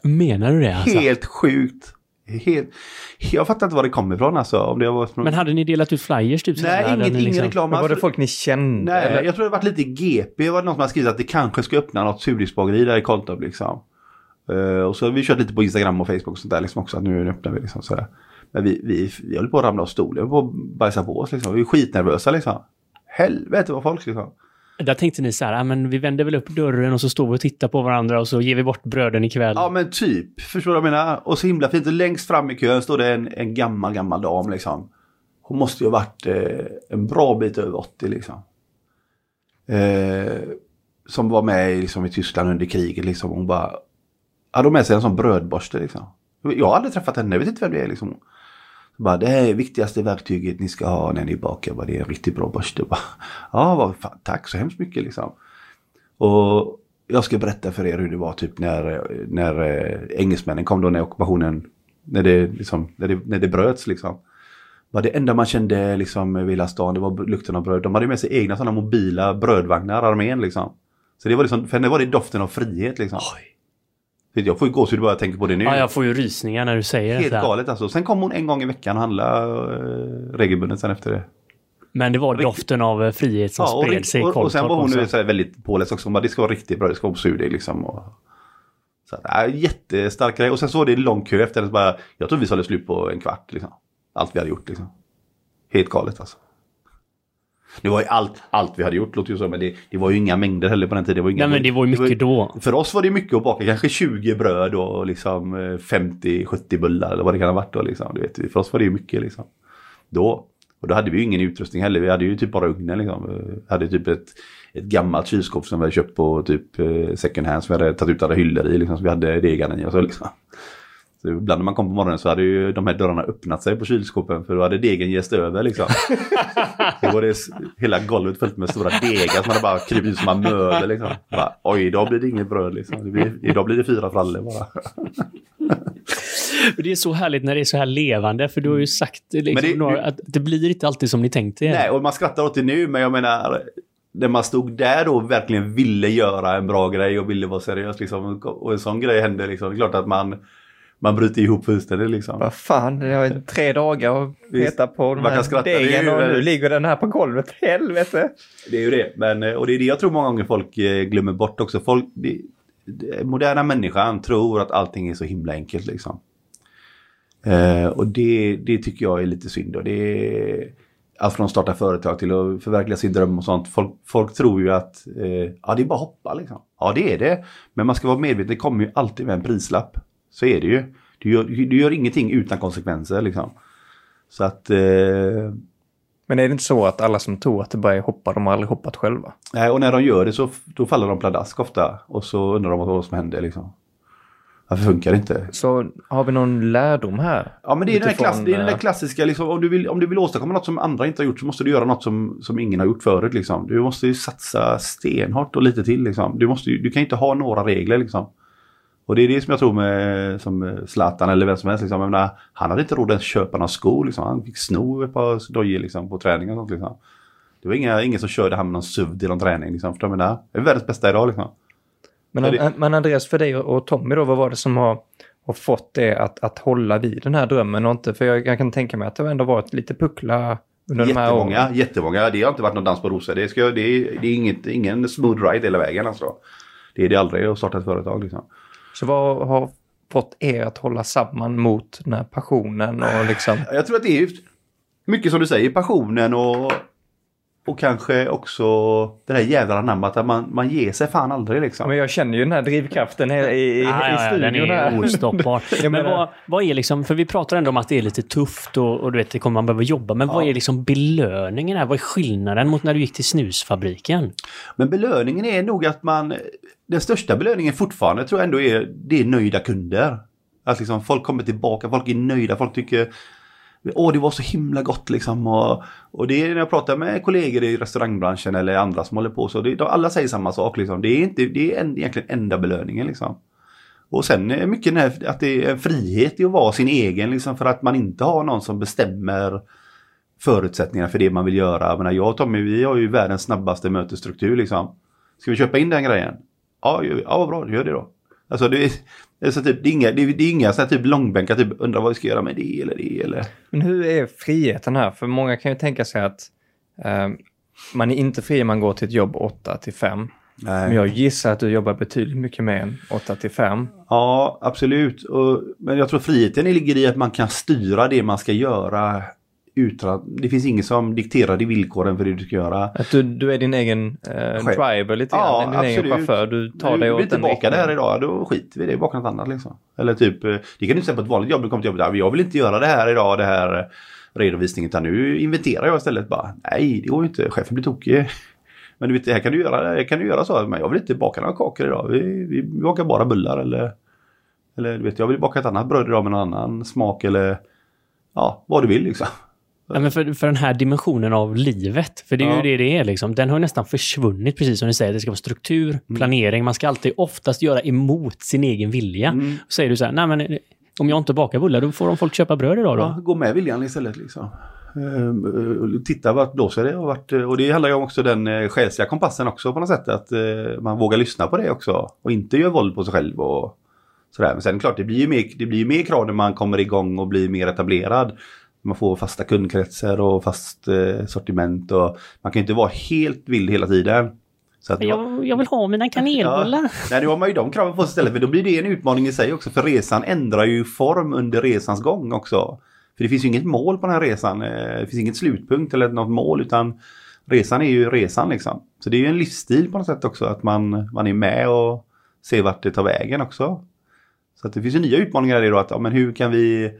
Menar du det alltså? Helt sjukt. Helt, jag fattar inte var det kommer ifrån alltså. Om det var Men hade ni delat ut flyers typ? Nej, inget, ingen liksom- reklam. Men var det Alltså, folk ni kände? Nej, eller? jag tror det varit lite GP. Det var någon som hade skrivit att det kanske ska öppna något surdegsbageri där i Kontorp liksom. Eh, och så har vi kört lite på Instagram och Facebook och sånt där liksom också. Att nu öppnar vi liksom sådär. Men vi, vi, vi höll på att ramla av stolen. Att bajsa på oss liksom. Vi är skitnervösa liksom. Helvete vad folk liksom. Där tänkte ni så här, ah, men vi vänder väl upp dörren och så står vi och tittar på varandra och så ger vi bort bröden ikväll. Ja men typ. Förstår du vad jag menar? Och så himla fint. Och längst fram i kön står det en, en gammal, gammal dam liksom. Hon måste ju ha varit eh, en bra bit över 80 liksom. Eh, som var med i, liksom, i Tyskland under kriget liksom. Hon bara hade med sig en sån brödborste liksom. Jag har aldrig träffat henne, jag vet inte vem det är liksom. Bara, det här är viktigaste verktyget ni ska ha när ni bakar. Bara, det är en riktigt bra borste. Bara, ja, vad fan, tack så hemskt mycket liksom. Och jag ska berätta för er hur det var typ när, när eh, engelsmännen kom då när ockupationen, när det, liksom, när det, när det bröts liksom. Bara, det enda man kände liksom i hela stan, det var lukten av bröd. De hade med sig egna sådana mobila brödvagnar, armén liksom. Så det var liksom, för henne var det doften av frihet liksom. Oj. Jag får ju gåshud bara jag tänker på det nu. Ja, jag får ju rysningar när du säger Helt det. här. galet alltså. Sen kom hon en gång i veckan och handlade eh, regelbundet sen efter det. Men det var doften av eh, frihet som Ja, och, spred sig i och, och sen var hon så här väldigt påläst också. Hon bara, det ska vara riktigt bra, det ska vara surdeg liksom. Och, så att, äh, jättestark grej. Och sen så var det en lång kö efter det. Så bara, jag tror vi sålde slut på en kvart liksom. Allt vi hade gjort liksom. Helt galet alltså. Det var ju allt, allt vi hade gjort låter ju så, men det, det var ju inga mängder heller på den tiden. Det var inga, Nej, men det var ju mycket då. För oss var det mycket att baka, kanske 20 bröd och liksom 50-70 bullar eller vad det kan ha varit då. Liksom. Du vet, för oss var det ju mycket liksom. Då. Och då hade vi ju ingen utrustning heller, vi hade ju typ bara ugnen liksom. Vi hade typ ett, ett gammalt kylskåp som vi hade köpt på typ eh, second hand som vi hade tagit ut alla hyllor i liksom, så vi hade degarna i så liksom. Så ibland när man kom på morgonen så hade ju de här dörrarna öppnat sig på kylskåpen för då hade degen gäst över liksom. [laughs] det var det hela golvet fullt med stora degar som hade bara krypit ut som en möbel liksom. Bara, Oj, idag blir det inget bröd liksom. Det blir, idag blir det fyra frallor bara. [laughs] Det är så härligt när det är så här levande, för du har ju sagt liksom, det- några, att det blir inte alltid som ni tänkte. Nej, och man skrattar åt det nu, men jag menar när man stod där och verkligen ville göra en bra grej och ville vara seriös liksom, och en sån grej hände liksom. Det är klart att man, man bryter ihop fullständigt liksom. Vad fan, det har tre dagar att peta på den Man här skratta, det är degen ju- och nu ligger den här på golvet. [laughs] Helvete! Det är ju det. Men, eh, och det är det jag tror många gånger folk eh, glömmer bort också. Folk, det, det, moderna människan tror att allting är så himla enkelt liksom. Eh, och det, det tycker jag är lite synd. Och det är allt från att starta företag till att förverkliga sin dröm och sånt. Folk, folk tror ju att eh, ja, det är bara att hoppa liksom. Ja, det är det. Men man ska vara medveten, det kommer ju alltid med en prislapp. Så är det ju. Du gör, du gör ingenting utan konsekvenser liksom. Så att eh, Men är det inte så att alla som tror att det bara är hoppa, de har aldrig hoppat själva? Nej, och när de gör det så då faller de pladask ofta. Och så undrar de vad som händer liksom. Varför funkar det inte? Så har vi någon lärdom här? Ja men det är, den, där klass, det är den där eh, klassiska, liksom, om, du vill, om du vill åstadkomma något som andra inte har gjort så måste du göra något som, som ingen har gjort förut. Liksom. Du måste ju satsa stenhårt och lite till. Liksom. Du, måste, du kan inte ha några regler. Liksom. Och det är det som jag tror med som Zlatan eller vem som helst. Liksom. Menar, han hade inte råd att köpa några skor. Liksom. Han fick sno ett par dojor liksom, på träning och sånt. Liksom. Det var inga, ingen som körde han med någon SUV till någon träning. Liksom. Jag menar? Det är världens bästa idag. Liksom. Men, det- men Andreas, för dig och Tommy då, vad var det som har, har fått det att, att hålla vid den här drömmen och inte, för jag, jag kan tänka mig att det har ändå varit lite puckla under de här åren. Jättemånga, jättemånga. Det har inte varit någon dans på rosor. Det, ska, det, det är inget, ingen smooth ride hela vägen alltså. Det är det aldrig att starta ett företag liksom. Så vad har fått er att hålla samman mot den här passionen och liksom, Jag tror att det är mycket som du säger, passionen och, och kanske också det där jävla anammat att man, man ger sig fan aldrig ja, liksom. men jag känner ju den här drivkraften i, i, i, Ja, i ja, ja, studion den är ostoppbar. [laughs] Jag men vad, vad är liksom, för vi pratar ändå om att det är lite tufft och, och du vet, det kommer man behöva jobba. Men vad Ja. är liksom belöningen här? Vad är skillnaden mot när du gick till snusfabriken? Men belöningen är nog att man, den största belöningen fortfarande tror jag ändå är, det är nöjda kunder. Att liksom folk kommer tillbaka, folk är nöjda, folk tycker Åh, det var så himla gott liksom. Och, och det är när jag pratar med kollegor i restaurangbranschen eller andra som håller på så. Det, de, alla säger samma sak liksom. Det är, inte, det är en, egentligen enda belöningen liksom. Och sen är mycket den här, att det är en frihet i att vara sin egen liksom. För att man inte har någon som bestämmer förutsättningarna för det man vill göra. Jag, menar, jag och Tommy, vi har ju världens snabbaste mötesstruktur liksom. Ska vi köpa in den grejen? Ja, ja vad bra, gör det då. Alltså det är, det är, så typ, det är inga, det är, det är inga så typ långbänkar, typ undrar vad vi ska göra med det eller det eller. Men hur är friheten här? För många kan ju tänka sig att eh, man är inte fri om man går till ett jobb 8 till 5. Nej. Men jag gissar att du jobbar betydligt mycket mer än 8 till 5. Ja, absolut. Och, men jag tror friheten ligger i att man kan styra det man ska göra utan att det finns ingen som dikterar de villkoren för det du ska göra. Att du, du är din egen eh, driver lite grann, Ja, din egen absolut. chaufför. Du tar du dig åt den baka det här idag, då skiter vi i det, baka något annat liksom. Eller typ, eh, det kan du inte säga på ett vanligt jobb, du kommer till jobbet, "Ja, jag vill inte göra det här idag, det här eh, redovisningen, utan nu inventerar jag istället bara. Nej, det går ju inte, chefen blir tokig. [laughs] Men du vet, här kan du göra, här kan du göra så, men jag vill inte baka några kakor idag, vi, vi bakar bara bullar eller, eller du vet, jag vill baka ett annat bröd idag med någon annan smak eller ja, vad du vill liksom. Ja, men för, för den här dimensionen av livet, för det är Ja. ju det det är liksom, den har nästan försvunnit precis som ni säger. Det ska vara struktur, planering, man ska alltid oftast göra emot sin egen vilja. Mm. Säger du så här, nej men eh, om jag inte bakar bullar, då får de folk köpa bröd idag då. Ja, gå med viljan istället liksom. Ehm, eh, Titta vart blåser det och, vart, eh, och det handlar ju om också den själsliga kompassen också på något sätt. Att man vågar lyssna på det också och inte gör våld på sig själv och sådär. Men sen klart det blir ju mer, det blir mer krav när man kommer igång och blir mer etablerad. Man får fasta kundkretsar och fast eh, sortiment och man kan ju inte vara helt vild hela tiden. Så att, Jag, jag vill ha mina kanelbullar. Ja, nej, då har man ju de kraven på sig istället. För då blir det en utmaning i sig också. För resan ändrar ju form under resans gång också. För det finns ju inget mål på den här resan. eh, Det finns inget slutpunkt eller något mål utan resan är ju resan liksom. Så det är ju en livsstil på något sätt också att man, man är med och ser vart det tar vägen också. Så att det finns ju nya utmaningar i det då att ja, men hur kan vi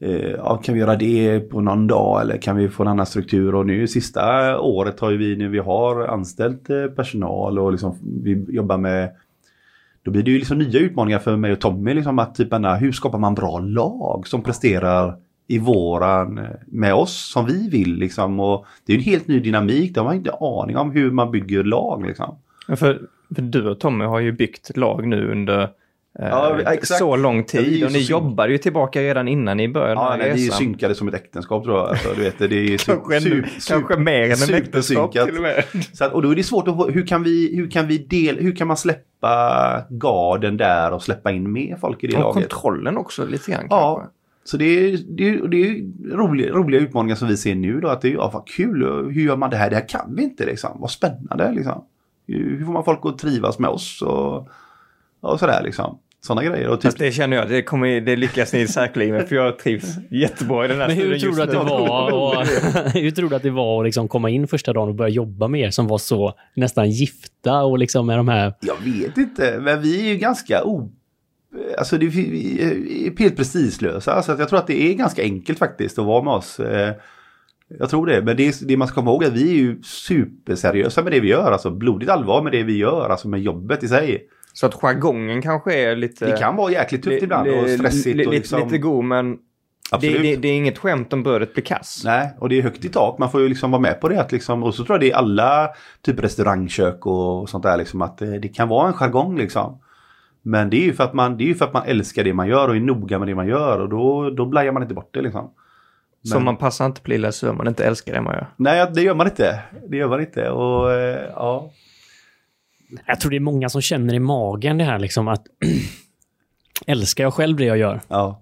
Eh, ja, kan vi göra det på någon dag eller kan vi få en annan struktur och nu sista året har ju vi nu vi har anställt eh, personal och liksom vi jobbar med då blir det ju liksom nya utmaningar för mig och Tommy liksom att typ hur skapar man bra lag som presterar i våran, eh, med oss som vi vill liksom. Och det är en helt ny dynamik, de har inte aning om hur man bygger lag liksom. Ja, för, för du och Tommy har ju byggt lag nu under Ja, exakt. så lång Ja, tid ju och ni så- jobbade ju tillbaka redan innan ni började Ja, nej, vi är ju synkade som ett äktenskap tror jag. Alltså, du vet, det är [laughs] Kanske, su- en, su- kanske mer än en äktenskap till och med. Så att, och då är det svårt att hur kan vi, hur kan vi del, hur kan man släppa garden där och släppa in mer folk i det Och laget? kontrollen också lite grann Ja. kanske. Så det är, det är, det är roliga, roliga utmaningar som vi ser nu då. Att det är, ja vad kul, hur gör man det här? Det här kan vi inte liksom. Vad spännande liksom. Hur hur får man folk att trivas med oss och, och sådär liksom. Sådana grejer. Och typ, Fast det känner jag, det, kommer, det lyckas ni säkerligen med för jag trivs jättebra i den här Men hur tror du att det var, [laughs] och, [laughs] hur tror du att det var att liksom komma in första dagen och börja jobba med er som var så nästan gifta och liksom med de här... Jag vet inte, men vi är ju ganska o... Alltså det, vi är helt prestigelösa. Så jag tror att det är ganska enkelt faktiskt att vara med oss. Eh, Jag tror det, men det, det man ska komma ihåg är att vi är ju superseriösa med det vi gör. Alltså blodigt allvar med det vi gör, alltså med jobbet i sig. Så att jargongen kanske är lite... Det kan vara jäkligt tufft ibland och stressigt. li- och lite, liksom, lite god men det, det, det är inget skämt om brödet blir kass. Nej, och det är högt i tak. Man får ju liksom vara med på det. Att liksom, och så tror jag det är alla typ restaurangkök och sånt där. Liksom, att det, det kan vara en jargong liksom. Men det är ju för att man, det är för att man älskar det man gör och är noga med det man gör. Och då, då blajar man inte bort det liksom. Så Men- man passar inte på lilla så man inte älskar det man gör. Nej, det gör man inte. Det gör man inte. Och eh, ja. Jag tror det är många som känner i magen det här liksom att [clears throat] älskar jag själv det jag gör? ja.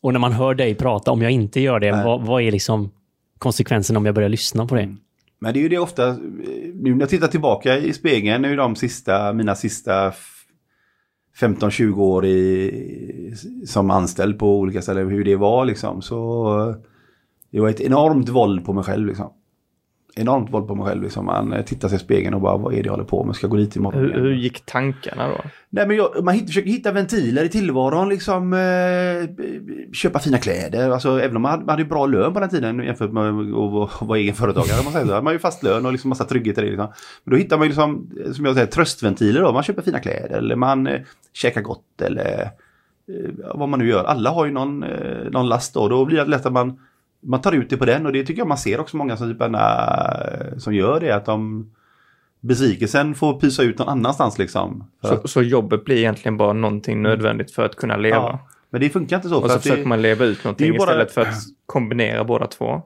Och när man hör dig prata, om jag inte gör det, vad, vad är liksom konsekvensen om jag börjar lyssna på det? Mm. Men det är ju det ofta, nu när jag tittar tillbaka i spegeln, nu de sista, mina sista f- 15-20 år i, som anställd på olika ställen, hur det var liksom, så det var ett enormt våld på mig själv liksom. Enormt våld på mig själv liksom. Man eh, tittar sig i spegeln och bara, vad är det jag håller på med? Ska jag gå dit imorgon Hur, hur gick tankarna då? Nej men jag, man hitt, försöker hitta ventiler i tillvaron liksom. Eh, köpa fina kläder. Alltså även om man hade, man hade bra lön på den tiden jämfört med att vara- egen företagare. Man säger så. man ju fast lön och liksom massa trygghet i det. Liksom. Men då hittar man liksom, eh, som jag säger, tröstventiler då. Man köper fina kläder eller man eh, käkar gott eller eh, vad man nu gör. Alla har ju någon, eh, någon last då. Då blir det lätt att man, man tar ut det på den och det tycker jag man ser också många som, typ, äh, som gör det. Att de besvikelsen får pysa ut någon annanstans liksom. Så, så jobbet blir egentligen bara någonting nödvändigt för att kunna leva. Ja, men det funkar inte så. Och så att försöker det, man leva ut någonting är bara- istället för att kombinera båda två.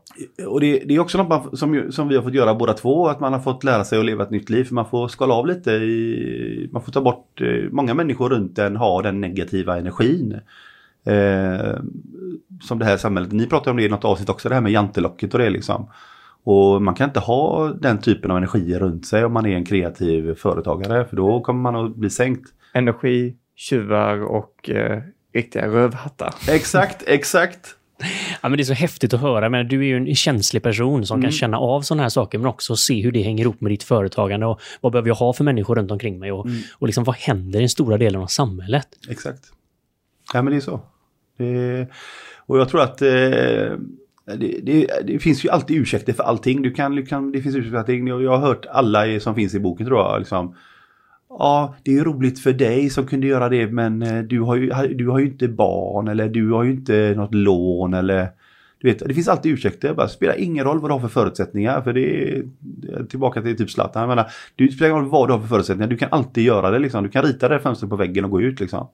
och det, det är också något man, som, som vi har fått göra båda två, att man har fått lära sig att leva ett nytt liv. För man får skala av lite, i, man får ta bort, eh, många människor runt en har den negativa energin. Eh, som det här samhället, ni pratade om det i något avsnitt också, det här med jantelocket och det liksom. Och man kan inte ha den typen av energi runt sig om man är en kreativ företagare, för då kommer man att bli sänkt. Energi, tjuvar och eh, riktiga rövhattar. Exakt, [laughs] exakt. Ja, men det är så häftigt att höra. Men du är ju en känslig person som Mm. kan känna av sådana här saker, men också se hur det hänger ihop med ditt företagande och vad behöver jag ha för människor runt omkring mig och, Mm. och liksom vad händer i den stora delen av samhället? Exakt. Ja men det är så. Det, och jag tror att eh, det, det, det finns ju alltid ursäkter för allting. Du kan, du kan, det finns ursäkter för allting. Jag har hört alla som finns i boken tror jag. Liksom, ja, det är ju roligt för dig som kunde göra det men eh, du har ju, du har ju inte barn eller du har ju inte något lån eller du vet, det finns alltid ursäkter. Det spelar ingen roll vad du har för förutsättningar. För det är det är tillbaka till typ Zlatan. Jag menar, Det spelar ingen roll vad du har för förutsättningar. Du kan alltid göra det. Liksom. Du kan rita det fönstret på väggen och gå ut. Liksom.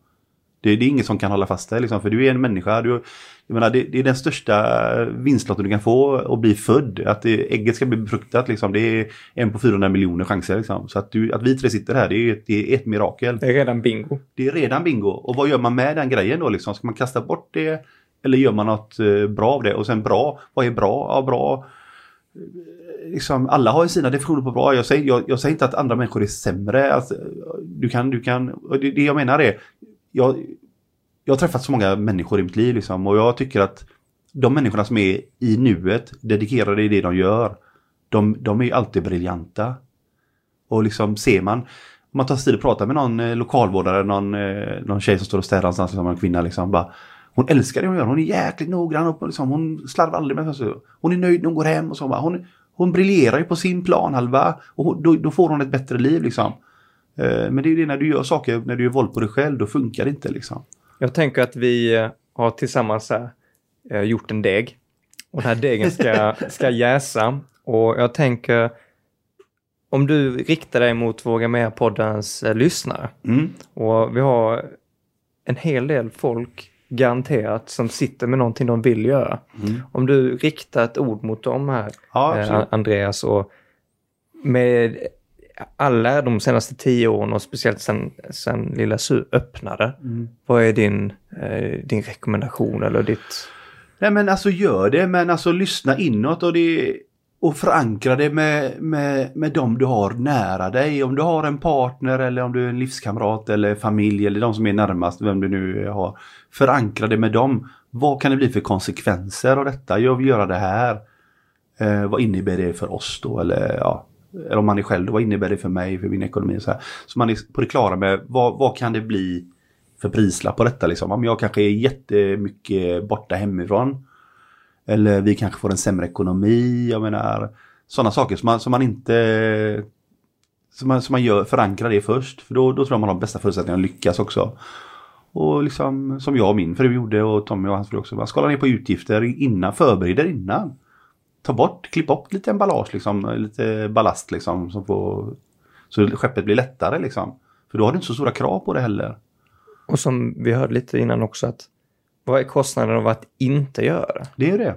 Det, det är ingen som kan hålla fast dig. Liksom. För du är en människa. Du, jag menar, det, det är den största vinstlotten du kan få att bli född. Att det, ägget ska bli befruktat. Liksom. Det är en på 400 miljoner chanser. Liksom. Så att, du, att vi tre sitter här, det är, det är ett mirakel. Det är redan bingo. Det är redan bingo. Och vad gör man med den grejen då? Liksom? Ska man kasta bort det? Eller gör man något eh, bra av det? Och sen bra, vad är bra? Ja, bra. Eh, Liksom, alla har ju sina definitioner på bra. Jag säger, jag, jag säger inte att andra människor är sämre. Alltså, du kan, du kan, och det, det jag menar är, jag, jag har träffat så många människor i mitt liv liksom, och jag tycker att de människorna som är i nuet, dedikerade i det de gör, de, de är ju alltid briljanta. Och liksom ser man, om man tar sig tid att prata med någon eh, lokalvårdare, någon, eh, någon tjej som står och städar någonstans, liksom, en kvinna liksom, bara, hon älskar det hon gör, hon är jäkligt noggrann och liksom, hon slarvar aldrig med sig. Alltså. Hon är nöjd när hon går hem och så. Bara, hon, hon briljerar ju på sin planhalva och hon, då, då får hon ett bättre liv liksom. Eh, men det är ju det när du gör saker, när du gör våld på dig själv, då funkar det inte liksom. Jag tänker att vi eh, har tillsammans här, eh, gjort en deg. Och den här degen ska, [laughs] ska jäsa. Och jag tänker, om du riktar dig mot Våga Mer-poddens lyssnare. Mm. Och vi har en hel del folk garanterat som sitter med någonting de vill göra. Mm. Om du riktar ett ord mot dem här, Ja, eh. Andreas, och med alla de senaste tio åren och speciellt sen, sen Lilla Su öppnade, Mm. vad är din, eh, din rekommendation eller ditt... Nej men alltså gör det, men alltså lyssna inåt och, det, och förankra det med, med, med dem du har nära dig. Om du har en partner eller om du är en livskamrat eller familj eller de som är närmast, vem du nu har. Förankra det med dem. Vad kan det bli för konsekvenser av detta? Jag vill göra det här. Eh, vad innebär det för oss då? Eller, ja, eller om man är själv, vad innebär det för mig, för min ekonomi? Så, här. så man är på det klara med vad, vad kan det bli för prislapp på detta liksom. Om jag kanske är jättemycket borta hemifrån. Eller vi kanske får en sämre ekonomi, jag menar. Sådana saker som man, som man inte... Som man, som man gör, förankrar det först. För då, då tror jag man har bästa förutsättningarna att lyckas också. Och liksom som jag och min fru gjorde och Tommy och hans fru också. Man skalar ner på utgifter innan, förbereder innan. Ta bort, klipp bort lite emballage liksom, lite ballast liksom. Som får, så skeppet blir lättare liksom. För då har du inte så stora krav på det heller. Och som vi hörde lite innan också, att vad är kostnaden av att inte göra det? Är ju det.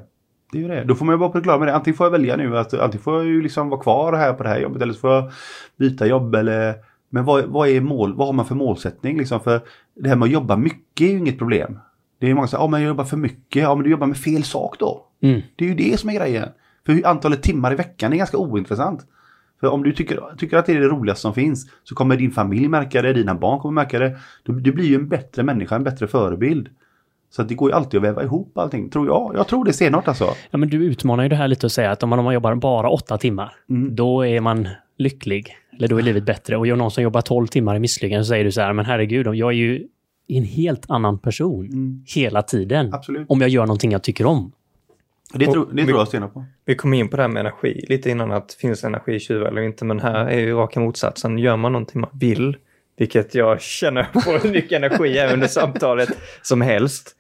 Det är ju det. Då får man ju vara på det klara med det. Antingen får jag välja nu att antingen får jag ju liksom vara kvar här på det här jobbet eller så får jag byta jobb eller men vad, vad är mål, vad har man för målsättning liksom? För det här med att jobba mycket är ju inget problem. Det är många som säger, ja men jag jobbar för mycket, ja men du jobbar med fel sak då. Mm. Det är ju det som är grejen. För antalet timmar i veckan är ganska ointressant. För om du tycker, tycker att det är det roligaste som finns så kommer din familj märka det, dina barn kommer märka det. Du, du blir ju en bättre människa, en bättre förebild. Så det går ju alltid att väva ihop allting, tror jag. Jag tror det stenhårt alltså. Ja, men du utmanar ju det här lite och säger att om man, om man jobbar bara åtta timmar, Mm. då är man lycklig. Eller då är livet bättre. Och gör någon som jobbar 12 timmar i misslyckande så säger du så här, men herregud, jag är ju en helt annan person Mm. hela tiden. Absolut. Om jag gör någonting jag tycker om. Det, tror, det tror jag stenhårt på. Vi kom in på det här med energi lite innan, att finns energitjuvar eller inte, men här är ju raka motsatsen. Gör man någonting man vill, vilket jag känner hur mycket energi även under samtalet som helst,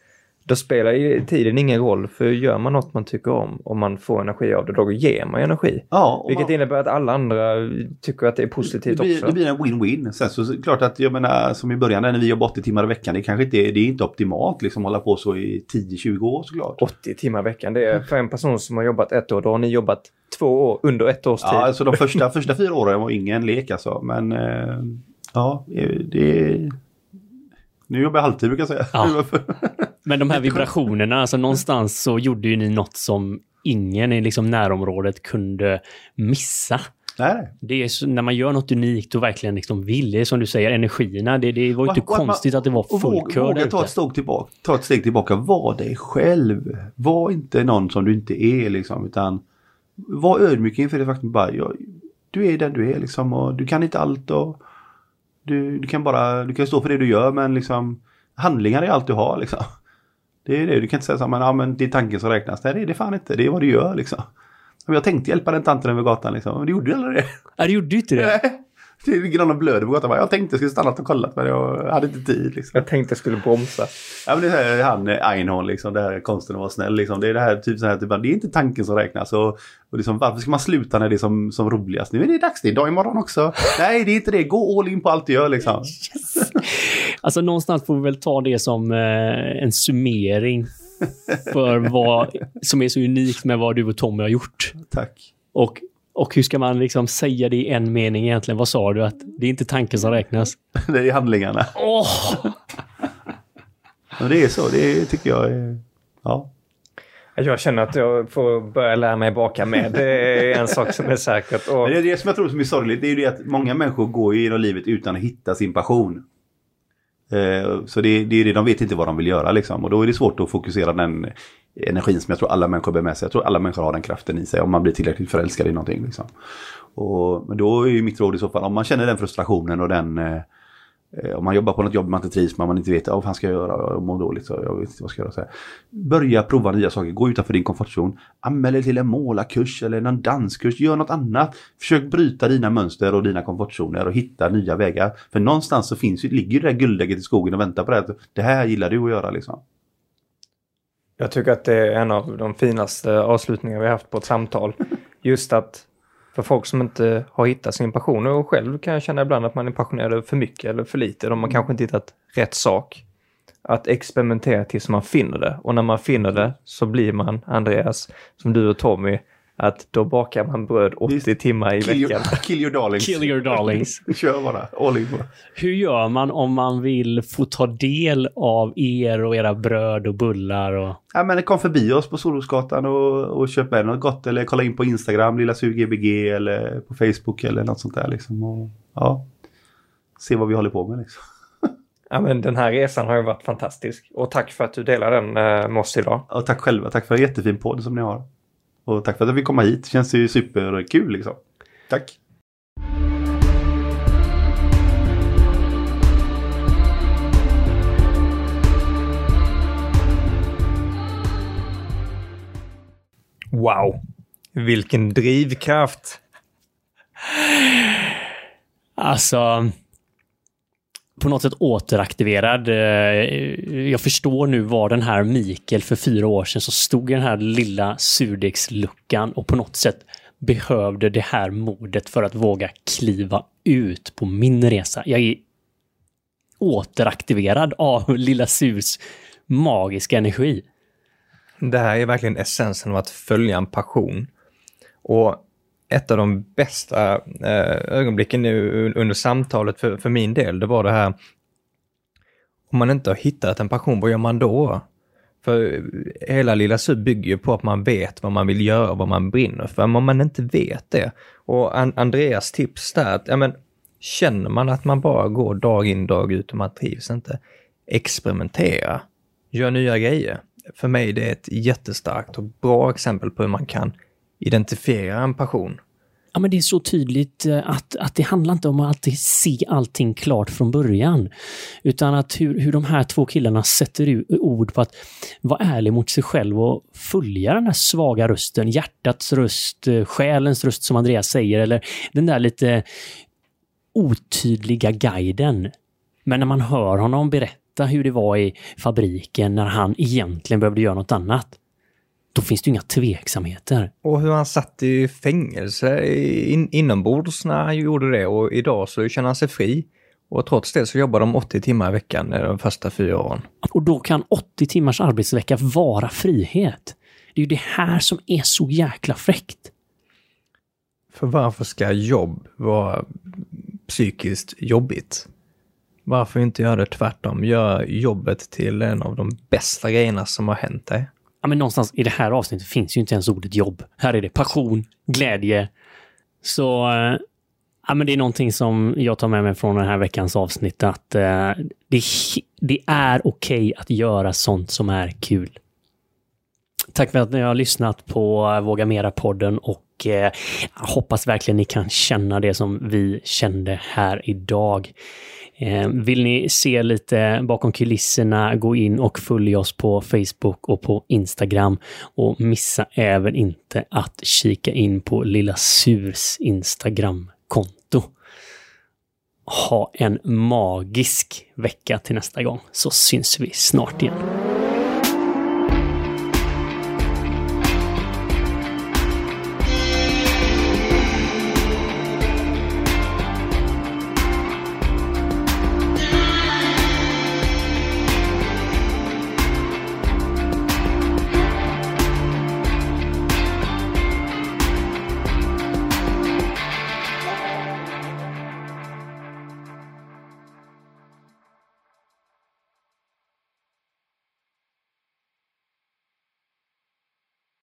då spelar ju tiden ingen roll, för gör man något man tycker om och man får energi av det, då ger man energi. Ja, Vilket man, innebär att alla andra tycker att det är det, positivt blir, också. det blir en win-win. Sen så så är det klart att jag menar som i början när vi jobbar 80 timmar i veckan, det kanske inte är, det är inte optimalt liksom hålla på så i 10-20 år såklart. 80 timmar i veckan, det är för en person som har jobbat ett år, då har ni jobbat två år under ett års tid. Ja, alltså de första, [laughs] första fyra åren var ingen lek alltså. Men eh, ja, det. Nu jobbar jag halvtid brukar jag säga. Ja. [laughs] Men de här vibrationerna, alltså någonstans så gjorde ju ni något som ingen i liksom närområdet kunde missa. Nej. Det är så, när man gör något unikt och verkligen liksom vill, det är som du säger, energierna, det, det var ju inte Och att man- konstigt att det var full där våga ta ett, steg tillbaka, ta ett steg tillbaka. Var dig själv. Var inte någon som du inte är liksom. Utan var ödmjuk inför det faktum bara. Jag, du är den du är liksom. Och du kan inte allt. Och du, du kan bara du kan stå för det du gör men liksom handlingar är allt du har liksom. Det är det. Du kan inte säga så här, men, ja, men det är tanken som räknas. Nej, det är det fan inte. Det är vad du gör liksom. Jag tänkte hjälpa den tanten över gatan liksom. Men det gjorde du aldrig det. Ja, det gjorde ju inte det. Nej. Det ligger någon och blöder på gatan. Jag tänkte jag skulle stannat och kollat men jag hade inte tid liksom. Jag tänkte jag skulle bromsa. Ja men det är här, han eh, Einhorn liksom, det här konsten att vara snäll liksom. Det är det här typ så här, typ, det är inte tanken som räknas. Och, och liksom, varför ska man sluta när det är som, som roligast? Nu är det dags, det är dag imorgon också. Nej det är inte det, gå all in på allt du gör liksom. [laughs] Alltså någonstans får vi väl ta det som eh, en summering för vad som är så unikt med vad du och Tommy har gjort. Tack. Och, och hur ska man liksom säga det i en mening egentligen? Vad sa du? Att det är inte tanken som räknas? [laughs] Det är handlingarna. Åh! Men det är så, det tycker jag är, ja. Jag känner att jag får börja lära mig baka med. Det är en sak som är säkert. Och Men det är det som jag tror som är sorgligt, det är ju det att många människor går ju genom livet utan att hitta sin passion. Eh, så det, det är det, de vet inte vad de vill göra liksom. Och då är det svårt att fokusera den energin som jag tror alla människor bär med sig. Jag tror alla människor har den kraften i sig om man blir tillräckligt förälskad i någonting. Liksom. Och, men då är ju mitt råd i så fall, om man känner den frustrationen och den Eh, om man jobbar på något jobb man inte trivs med, man inte vet vad fan ska jag göra, jag mår dåligt, så jag vet inte vad ska jag göra. Så här. Börja prova nya saker, gå utanför din komfortzon. Anmäl dig till en målarkurs eller en danskurs, gör något annat. Försök bryta dina mönster och dina komfortzoner och hitta nya vägar. För någonstans så finns, ligger det där guldägget i skogen och väntar på det. Det här gillar du att göra liksom. Jag tycker att det är en av de finaste avslutningar vi haft på ett samtal. [laughs] Just att för folk som inte har hittat sin passion och själv kan jag känna ibland att man är passionerad över för mycket eller för lite. De har mm. kanske inte hittat rätt sak. Att experimentera tills man finner det och när man finner det så blir man Andreas, som du och Tommy, att då bakar man bröd 80 timmar i kill veckan. Your, [laughs] kill your darlings. Kill your darlings. [laughs] Kör bara, all in bara. Hur gör man om man vill få ta del av er och era bröd och bullar? Och... Ja, men kom förbi oss på Solrosgatan och, och köp med något gott eller kolla in på Instagram, lilla sugbg eller på Facebook eller något sånt där liksom. Och, ja, se vad vi håller på med liksom. [laughs] Ja, men den här resan har ju varit fantastisk och tack för att du delar den eh, med oss idag. Och tack själva, tack för en jättefin podd som ni har. Och tack för att jag fick komma hit. Det känns ju superkul liksom. Tack! Wow! Vilken drivkraft! Alltså, på något sätt återaktiverad. Eh, jag förstår nu var den här Mikael för fyra år sedan så stod i den här lilla surdegsluckan och på något sätt behövde det här modet för att våga kliva ut på min resa. Jag är återaktiverad av [laughs] Lilla Surs magiska energi. Det här är verkligen essensen av att följa en passion. Och ett av de bästa eh, ögonblicken nu under samtalet för, för min del, det var det här om man inte har hittat en passion, vad gör man då? För eh, hela Lilla Sub bygger ju på att man vet vad man vill göra, vad man brinner för. Men om man inte vet det, och Andreas tips där, att ja, men, känner man att man bara går dag in dag ut och man trivs inte, experimentera, gör nya grejer. För mig det är ett jättestarkt och bra exempel på hur man kan identifiera en passion. Ja, men det är så tydligt eh, att, att det handlar inte om att alltid se allting klart från början. Utan att hur, hur de här två killarna sätter ord på att vara ärlig mot sig själv och följa den här svaga rösten, hjärtats röst, eh, själens röst som Andreas säger, eller den där lite otydliga guiden. Men när man hör honom berätta hur det var i fabriken när han egentligen behövde göra något annat, då finns det inga tveksamheter. Och hur han satt i fängelse in, inombords när han gjorde det och idag så känner han sig fri. Och trots det så jobbar de 80 timmar i veckan de första fyra åren. Och då kan 80 timmars arbetsvecka vara frihet. Det är ju det här som är så jäkla fräckt. För varför ska jobb vara psykiskt jobbigt? Varför inte göra det tvärtom? Gör jobbet till en av de bästa grejerna som har hänt dig ja, men någonstans i det här avsnittet finns ju inte ens ordet jobb. Här är det passion, glädje. Så eh, ja, men det är någonting som jag tar med mig från den här veckans avsnitt att eh, det, det är okej okay att göra sånt som är kul. Tack för att ni har lyssnat på eh, Våga Mera-podden och eh, hoppas verkligen ni kan känna det som vi kände här idag. Eh, vill ni se lite bakom kulisserna, gå in och följ oss på Facebook och på Instagram. Och missa även inte att kika in på Lilla Surs Instagram-konto. Ha en magisk vecka till nästa gång, så syns vi snart igen.